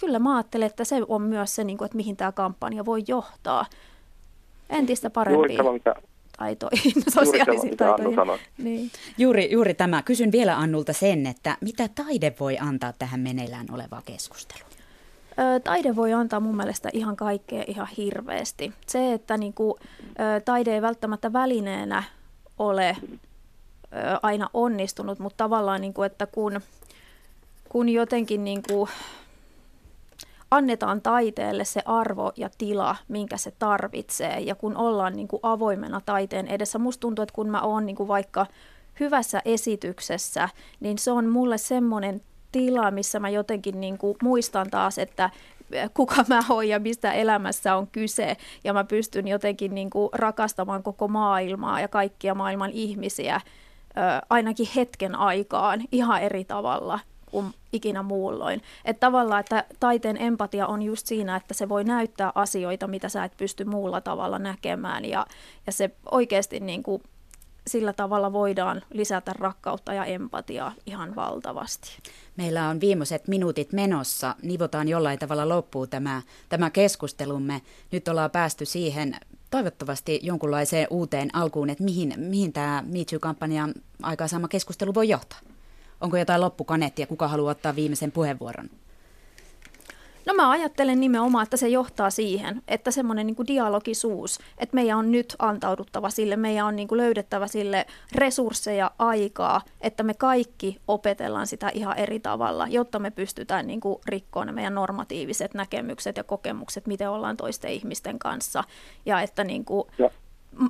kyllä mä ajattelen, että se on myös se, niin kuin, että mihin tämä kampanja voi johtaa entistä parempiin. Joo, taitoihin, sosiaalisiin taitoihin. Niin. Juuri, juuri tämä. Kysyn vielä Annulta sen, että mitä taide voi antaa tähän meneillään olevaan keskusteluun? Taide voi antaa mun mielestä ihan kaikkea ihan hirveästi. Se, että niinku, taide ei välttämättä välineenä ole aina onnistunut, mutta tavallaan, niinku, että kun, kun jotenkin niinku, annetaan taiteelle se arvo ja tila, minkä se tarvitsee. Ja kun ollaan niin kuin avoimena taiteen edessä, musta tuntuu, että kun mä oon niin kuin vaikka hyvässä esityksessä, niin se on mulle semmoinen tila, missä mä jotenkin niin kuin muistan taas, että kuka mä oon ja mistä elämässä on kyse. Ja mä pystyn jotenkin niin kuin rakastamaan koko maailmaa ja kaikkia maailman ihmisiä ainakin hetken aikaan ihan eri tavalla kuin ikinä muulloin. Että tavallaan, että taiteen empatia on just siinä, että se voi näyttää asioita, mitä sä et pysty muulla tavalla näkemään ja, ja se oikeasti niin kuin sillä tavalla voidaan lisätä rakkautta ja empatiaa ihan valtavasti. Meillä on viimeiset minuutit menossa. Nivotaan jollain tavalla loppuun tämä, tämä keskustelumme. Nyt ollaan päästy siihen toivottavasti jonkunlaiseen uuteen alkuun, että mihin, mihin tämä MeToo-kampanjan aikaansaama keskustelu voi johtaa. Onko jotain loppukaneettia, kuka haluaa ottaa viimeisen puheenvuoron? No mä ajattelen nimenomaan, että se johtaa siihen, että semmoinen niin dialogisuus, että meidän on nyt antauduttava sille, meidän on niin kuin löydettävä sille resursseja, aikaa, että me kaikki opetellaan sitä ihan eri tavalla, jotta me pystytään niin kuin rikkoon ne meidän normatiiviset näkemykset ja kokemukset, miten ollaan toisten ihmisten kanssa. Ja että niin kuin, ja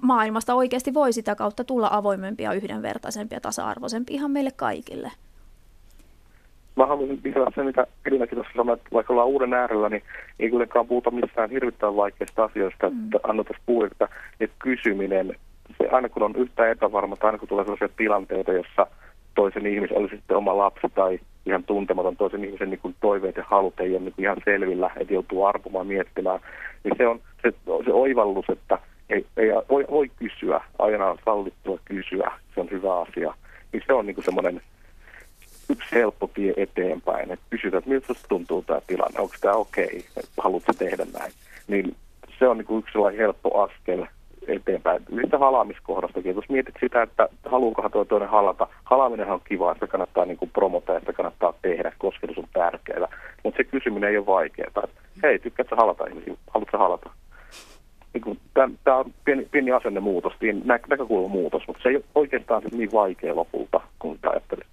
maailmasta oikeasti voi sitä kautta tulla avoimempia, yhdenvertaisempia, tasa-arvoisempia ihan meille kaikille. mä haluaisin lisätä se, mitä Elinakin tuossa sanoi, että vaikka ollaan uuden äärellä, niin ei kuitenkaan puhuta missään hirvittävän vaikeista asioista, mm. että annettaisiin puhua, että, että kysyminen, se aina kun on yhtä epävarma, tai aina kun tulee sellaisia tilanteita, jossa toisen ihmisen, olisi sitten oma lapsi tai ihan tuntematon toisen ihmisen niin kuin toiveet ja halut ei ole niin kuin ihan selvillä, että joutuu arpumaan miettimään, niin se on se, se oivallus, että ei, ei voi, voi kysyä, aina on sallittua kysyä, se on hyvä asia. Niin se on niin semmoinen yksi helppo tie eteenpäin, että kysytään, että miltä tuntuu tämä tilanne, onko tämä okei, okay, haluatko tehdä näin. Niin se on niin yksi sellainen helppo askel eteenpäin. Sitä halaamiskohdastakin, jos mietit sitä, että haluukohan tuo toinen halata, halaaminen on kiva, että kannattaa niin promota ja kannattaa tehdä, kosketus on tärkeää. Mutta se kysyminen ei ole vaikeaa. Hei, tykkäätkö halata ihmisiä? Haluatko halata? Niin Tämä on pieni, pieni asennemuutos, pieni nä, näkökulmamuutos, mutta se ei ole oikeastaan niin vaikea lopulta, kun ajattelee.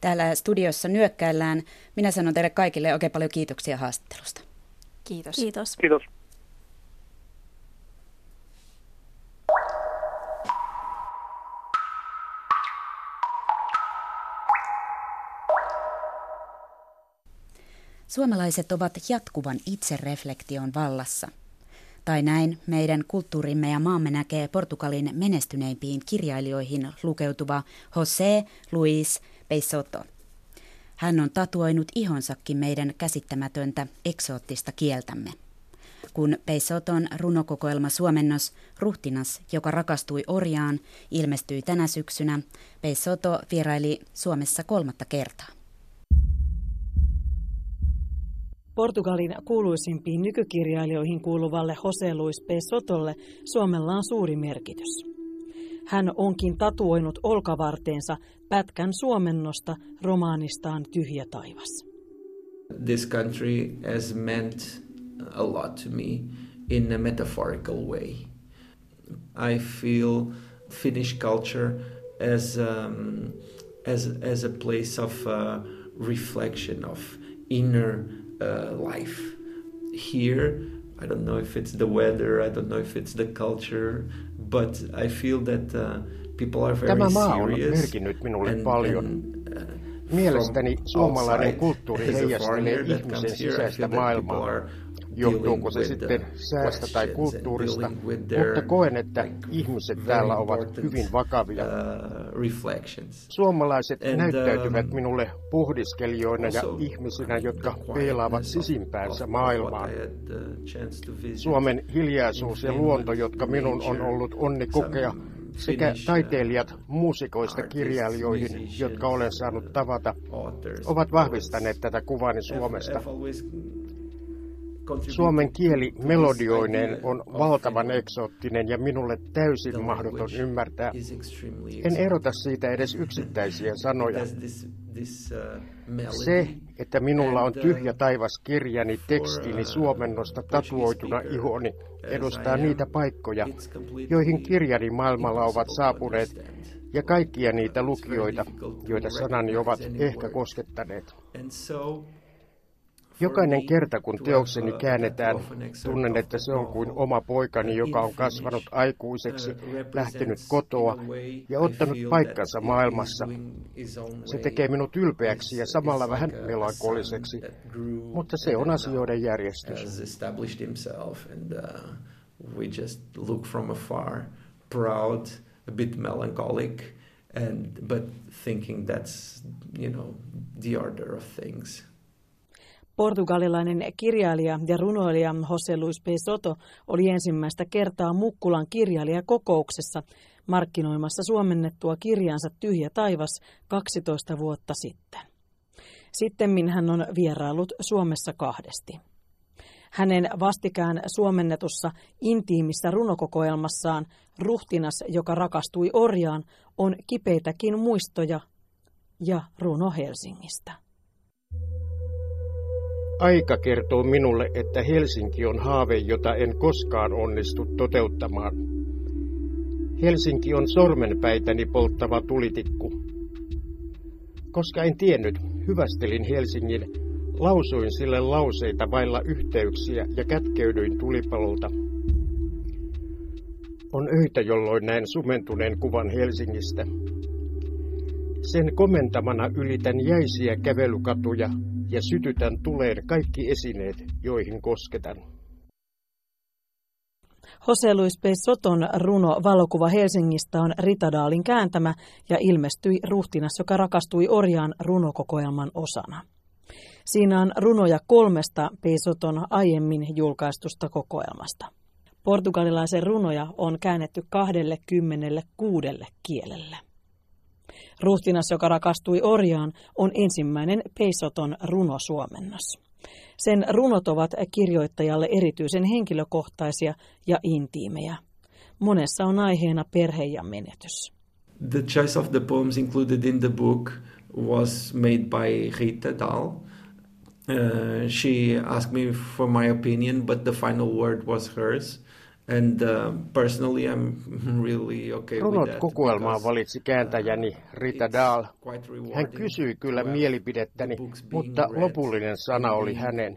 Täällä studiossa nyökkäillään. Minä sanon teille kaikille oikein paljon kiitoksia haastattelusta. Kiitos. Kiitos. Kiitos. Suomalaiset ovat jatkuvan itsereflektion vallassa. Tai näin meidän kulttuurimme ja maamme näkee Portugalin menestyneimpiin kirjailijoihin lukeutuva José Luis Peixoto. Hän on tatuoinut ihonsakin meidän käsittämätöntä eksoottista kieltämme. Kun Peixoton runokokoelma Suomennos Ruhtinas, joka rakastui orjaan, ilmestyi tänä syksynä, Peixoto vieraili Suomessa kolmatta kertaa. Portugalin kuuluisimpiin nykykirjailijoihin kuuluvalle Jose Luis P. Sotolle Suomella on suuri merkitys. Hän onkin tatuoinut olkavarteensa pätkän suomennosta romaanistaan Tyhjä taivas. This country has meant a lot to me in a metaphorical way. I feel Finnish culture as, um, as, as a place of uh, reflection, of inner uh, life. Here, I don't know if it's the weather, I don't know if it's the culture, but I feel that uh, people are very Tämä maa on merkinnyt minulle and, paljon. And, uh, Mielestäni suomalainen kulttuuri [LAUGHS] heijastelee ihmisen sisäistä maailmaa johtuuko se sitten säästä tai kulttuurista, mutta koen, että ihmiset täällä ovat hyvin vakavia. Uh, Suomalaiset näyttäytyvät um, minulle pohdiskelijoina ja ihmisinä, jotka peilaavat sisimpäänsä maailmaan. Suomen hiljaisuus ja luonto, jotka minun on ollut onni kokea, sekä uh, taiteilijat muusikoista kirjailijoihin, jotka olen saanut tavata, ovat vahvistaneet tätä kuvani Suomesta. Suomen kieli melodioineen on valtavan eksoottinen ja minulle täysin mahdoton ymmärtää. En erota siitä edes yksittäisiä sanoja. Se, että minulla on tyhjä taivas kirjani tekstini suomennosta tatuoituna ihoni, edustaa niitä paikkoja, joihin kirjani maailmalla ovat saapuneet, ja kaikkia niitä lukijoita, joita sanani ovat ehkä koskettaneet. Jokainen kerta, kun teokseni käännetään, tunnen, että se on kuin oma poikani, joka on kasvanut aikuiseksi, lähtenyt kotoa ja ottanut paikkansa maailmassa. Se tekee minut ylpeäksi ja samalla vähän melankoliseksi, mutta se on asioiden järjestys. We just look from afar, proud, a bit melancholic, and but thinking that's you know the order of things. Portugalilainen kirjailija ja runoilija Jose Luis P. Soto oli ensimmäistä kertaa Mukkulan kirjailijakokouksessa markkinoimassa suomennettua kirjansa Tyhjä taivas 12 vuotta sitten. Sittemmin hän on vierailut Suomessa kahdesti. Hänen vastikään suomennetussa intiimissä runokokoelmassaan Ruhtinas, joka rakastui orjaan, on kipeitäkin muistoja ja runo Helsingistä. Aika kertoo minulle, että Helsinki on haave, jota en koskaan onnistu toteuttamaan. Helsinki on sormenpäitäni polttava tulitikku. Koska en tiennyt, hyvästelin Helsingin, lausuin sille lauseita vailla yhteyksiä ja kätkeydyin tulipalolta. On öitä, jolloin näen sumentuneen kuvan Helsingistä. Sen komentamana ylitän jäisiä kävelykatuja ja sytytän tuleen kaikki esineet, joihin kosketan. Jose Luis P. Soton runo Valokuva Helsingistä on Ritadaalin kääntämä ja ilmestyi ruhtinas, joka rakastui orjaan runokokoelman osana. Siinä on runoja kolmesta P. Soton aiemmin julkaistusta kokoelmasta. Portugalilaisen runoja on käännetty 26 kielelle. Ruhtinas, joka rakastui orjaan, on ensimmäinen Peisoton runosuomennos. Sen runot ovat kirjoittajalle erityisen henkilökohtaisia ja intiimejä. Monessa on aiheena perhe ja menetys. The choice of the poems included in the book was made by Rita Dahl. Uh, she asked me for my opinion, but the final word was hers. And uh, personally I'm [LAUGHS] really okay Runot with that kokoelmaa valitsi kääntäjäni Rita Dahl. Hän kysyi kyllä mielipidettäni, mutta lopullinen sana oli hänen.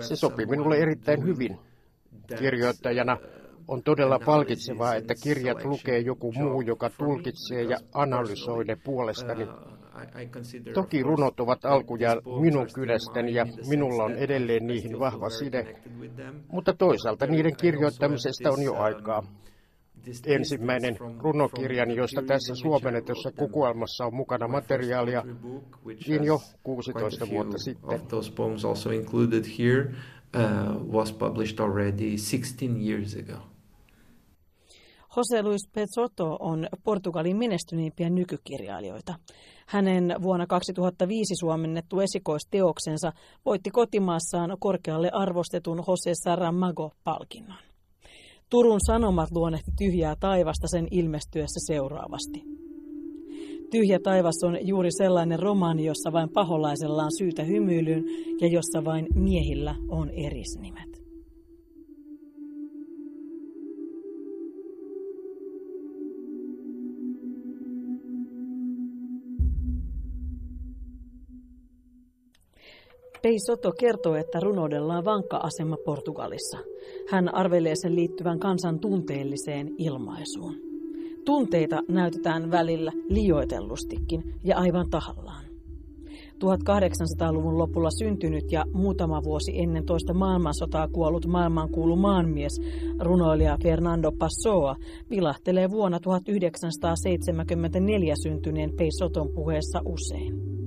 Se sopi minulle erittäin hyvin. Kirjoittajana on todella palkitsevaa, että kirjat lukee joku muu, joka tulkitsee ja analysoi ne puolestani. Toki runot ovat alkujaan minun kynästäni ja minulla on edelleen niihin vahva side, mutta toisaalta niiden kirjoittamisesta on jo aikaa. Ensimmäinen runokirjani, josta tässä suomennetussa kokoelmassa on mukana materiaalia, niin jo 16 vuotta sitten. Uh, was published already 16 years ago. Jose Luis Pezotto on Portugalin menestyneimpiä nykykirjailijoita. Hänen vuonna 2005 suomennettu esikoisteoksensa voitti kotimaassaan korkealle arvostetun Jose Saramago-palkinnon. Turun Sanomat luonnehti tyhjää taivasta sen ilmestyessä seuraavasti. Tyhjä taivas on juuri sellainen romaani, jossa vain paholaisella on syytä hymyilyyn ja jossa vain miehillä on erisnimet. Pei Soto kertoo, että runoudella on vankka asema Portugalissa. Hän arvelee sen liittyvän kansan tunteelliseen ilmaisuun. Tunteita näytetään välillä liioitellustikin ja aivan tahallaan. 1800-luvun lopulla syntynyt ja muutama vuosi ennen toista maailmansotaa kuollut maailmankuulu maanmies, runoilija Fernando Passoa, vilahtelee vuonna 1974 syntyneen Peisoton puheessa usein.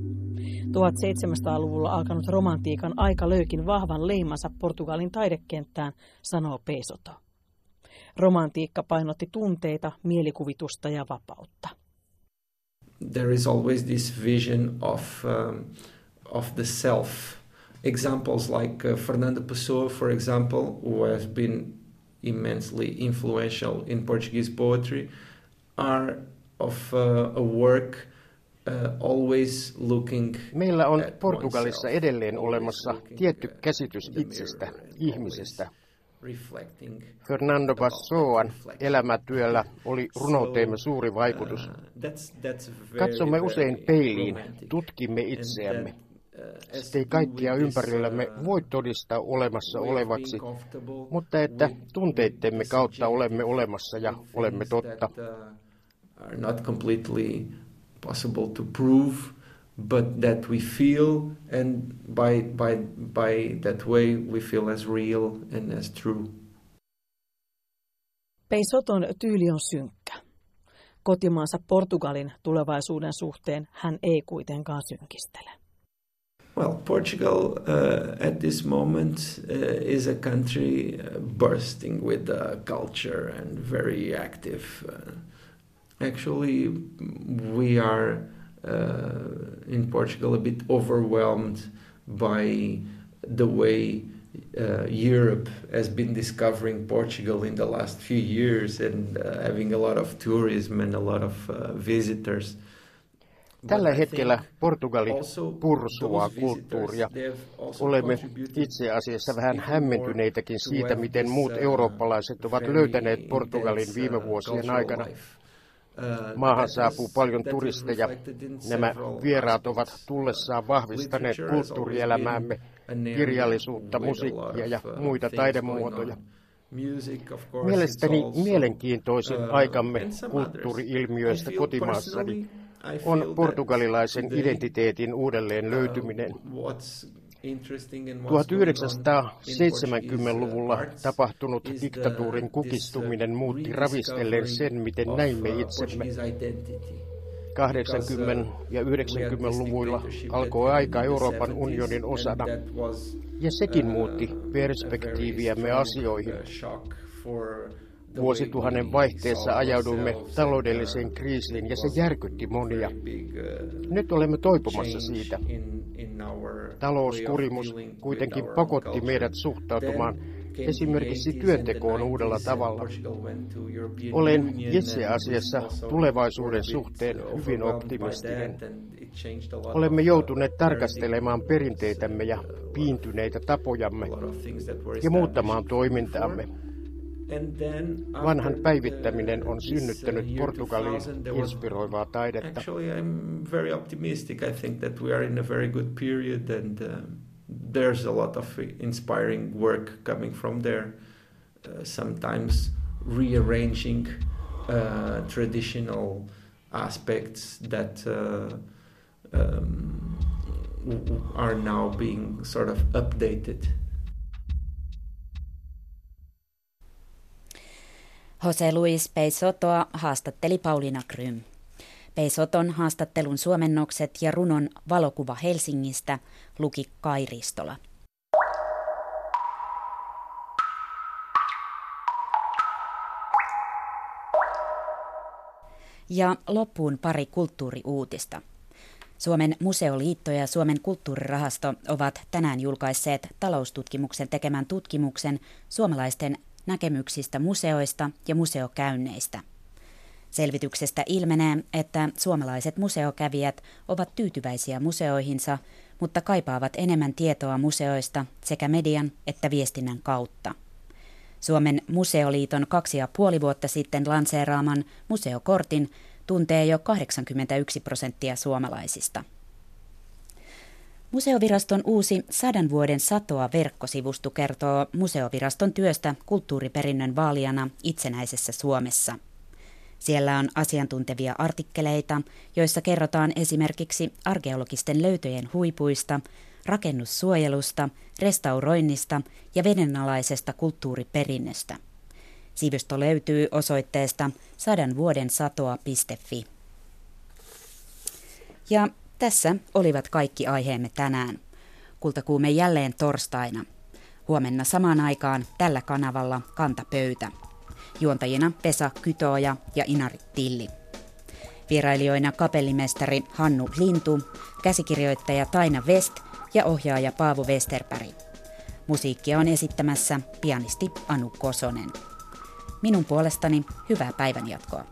1700-luvulla alkanut romantiikan aika löykin vahvan leimansa Portugalin taidekenttään, sanoo Pesoto. Romantiikka painotti tunteita, mielikuvitusta ja vapautta. There is always this vision of, um, of the self. Examples like uh, Fernando Pessoa, for example, who has been immensely influential in Portuguese poetry, are of uh, a work – Meillä on Portugalissa edelleen olemassa tietty käsitys itsestä, ihmisestä. Fernando Pessoan elämätyöllä oli runouteemme suuri vaikutus. Uh, Katsomme usein peiliin, tutkimme itseämme. Sitten ei kaikkia ympärillämme voi todistaa olemassa olevaksi, mutta että tunteittemme kautta olemme olemassa ja olemme totta possible to prove, but that we feel, and by, by, by that way we feel as real and as true. Peisoton tyyli on synkkä. Kotimaansa Portugalin tulevaisuuden suhteen hän ei kuitenkaan synkistele. Well, Portugal uh, at this moment uh, is a country uh, bursting with uh, culture and very active. Uh, actually we are uh, in Portugal a bit overwhelmed by the way uh, Europe has been discovering Portugal in the last few years and uh, having a lot of tourism and a lot of uh, visitors. Tällä hetkellä Portugali pursuaa kulttuuria. Olemme itse asiassa vähän hämmentyneitäkin siitä, miten muut eurooppalaiset ovat löytäneet Portugalin viime vuosien aikana. Maahan saapuu paljon turisteja. Nämä vieraat ovat tullessaan vahvistaneet kulttuurielämäämme, kirjallisuutta, musiikkia ja muita taidemuotoja. Mielestäni mielenkiintoisin aikamme kulttuuriilmiöistä kotimaassani on portugalilaisen identiteetin uudelleen löytyminen. 1970-luvulla tapahtunut diktatuurin kukistuminen muutti ravistellen sen, miten näimme itsemme. 80- ja 90-luvuilla alkoi aika Euroopan unionin osana, ja sekin muutti perspektiiviämme asioihin. Vuosituhannen vaihteessa ajauduimme taloudelliseen kriisiin ja se järkytti monia. Nyt olemme toipumassa siitä. Talouskurimus kuitenkin pakotti meidät suhtautumaan esimerkiksi työntekoon uudella tavalla. Olen itse asiassa tulevaisuuden suhteen hyvin optimistinen. Olemme joutuneet tarkastelemaan perinteitämme ja piintyneitä tapojamme ja muuttamaan toimintaamme. Vanhan päivittäminen on synnyttänyt Portugaliin inspiroivaa taidetta. Actually, I'm very optimistic. I think that we are in a very good period and uh, there's a lot of inspiring work coming from there. Uh, sometimes rearranging uh, traditional aspects that uh, um, are now being sort of updated. Jose Luis Peisotoa haastatteli Pauliina Krym. Peisoton haastattelun suomennokset ja runon valokuva Helsingistä luki Kairistola. Ja loppuun pari kulttuuriuutista. Suomen museoliitto ja Suomen kulttuurirahasto ovat tänään julkaisseet taloustutkimuksen tekemän tutkimuksen suomalaisten näkemyksistä museoista ja museokäynneistä. Selvityksestä ilmenee, että suomalaiset museokävijät ovat tyytyväisiä museoihinsa, mutta kaipaavat enemmän tietoa museoista sekä median että viestinnän kautta. Suomen museoliiton kaksi ja puoli vuotta sitten lanseeraaman museokortin tuntee jo 81 prosenttia suomalaisista. Museoviraston uusi sadan vuoden satoa verkkosivusto kertoo museoviraston työstä kulttuuriperinnön vaalijana itsenäisessä Suomessa. Siellä on asiantuntevia artikkeleita, joissa kerrotaan esimerkiksi arkeologisten löytöjen huipuista, rakennussuojelusta, restauroinnista ja vedenalaisesta kulttuuriperinnöstä. Sivusto löytyy osoitteesta sadan vuoden satoa.fi. Ja tässä olivat kaikki aiheemme tänään. Kultakuume jälleen torstaina. Huomenna samaan aikaan tällä kanavalla Kantapöytä. Juontajina Pesa Kytoja ja Inari Tilli. Vierailijoina kapellimestari Hannu Lintu, käsikirjoittaja Taina West ja ohjaaja Paavo Westerberg. Musiikkia on esittämässä pianisti Anu Kosonen. Minun puolestani hyvää päivänjatkoa.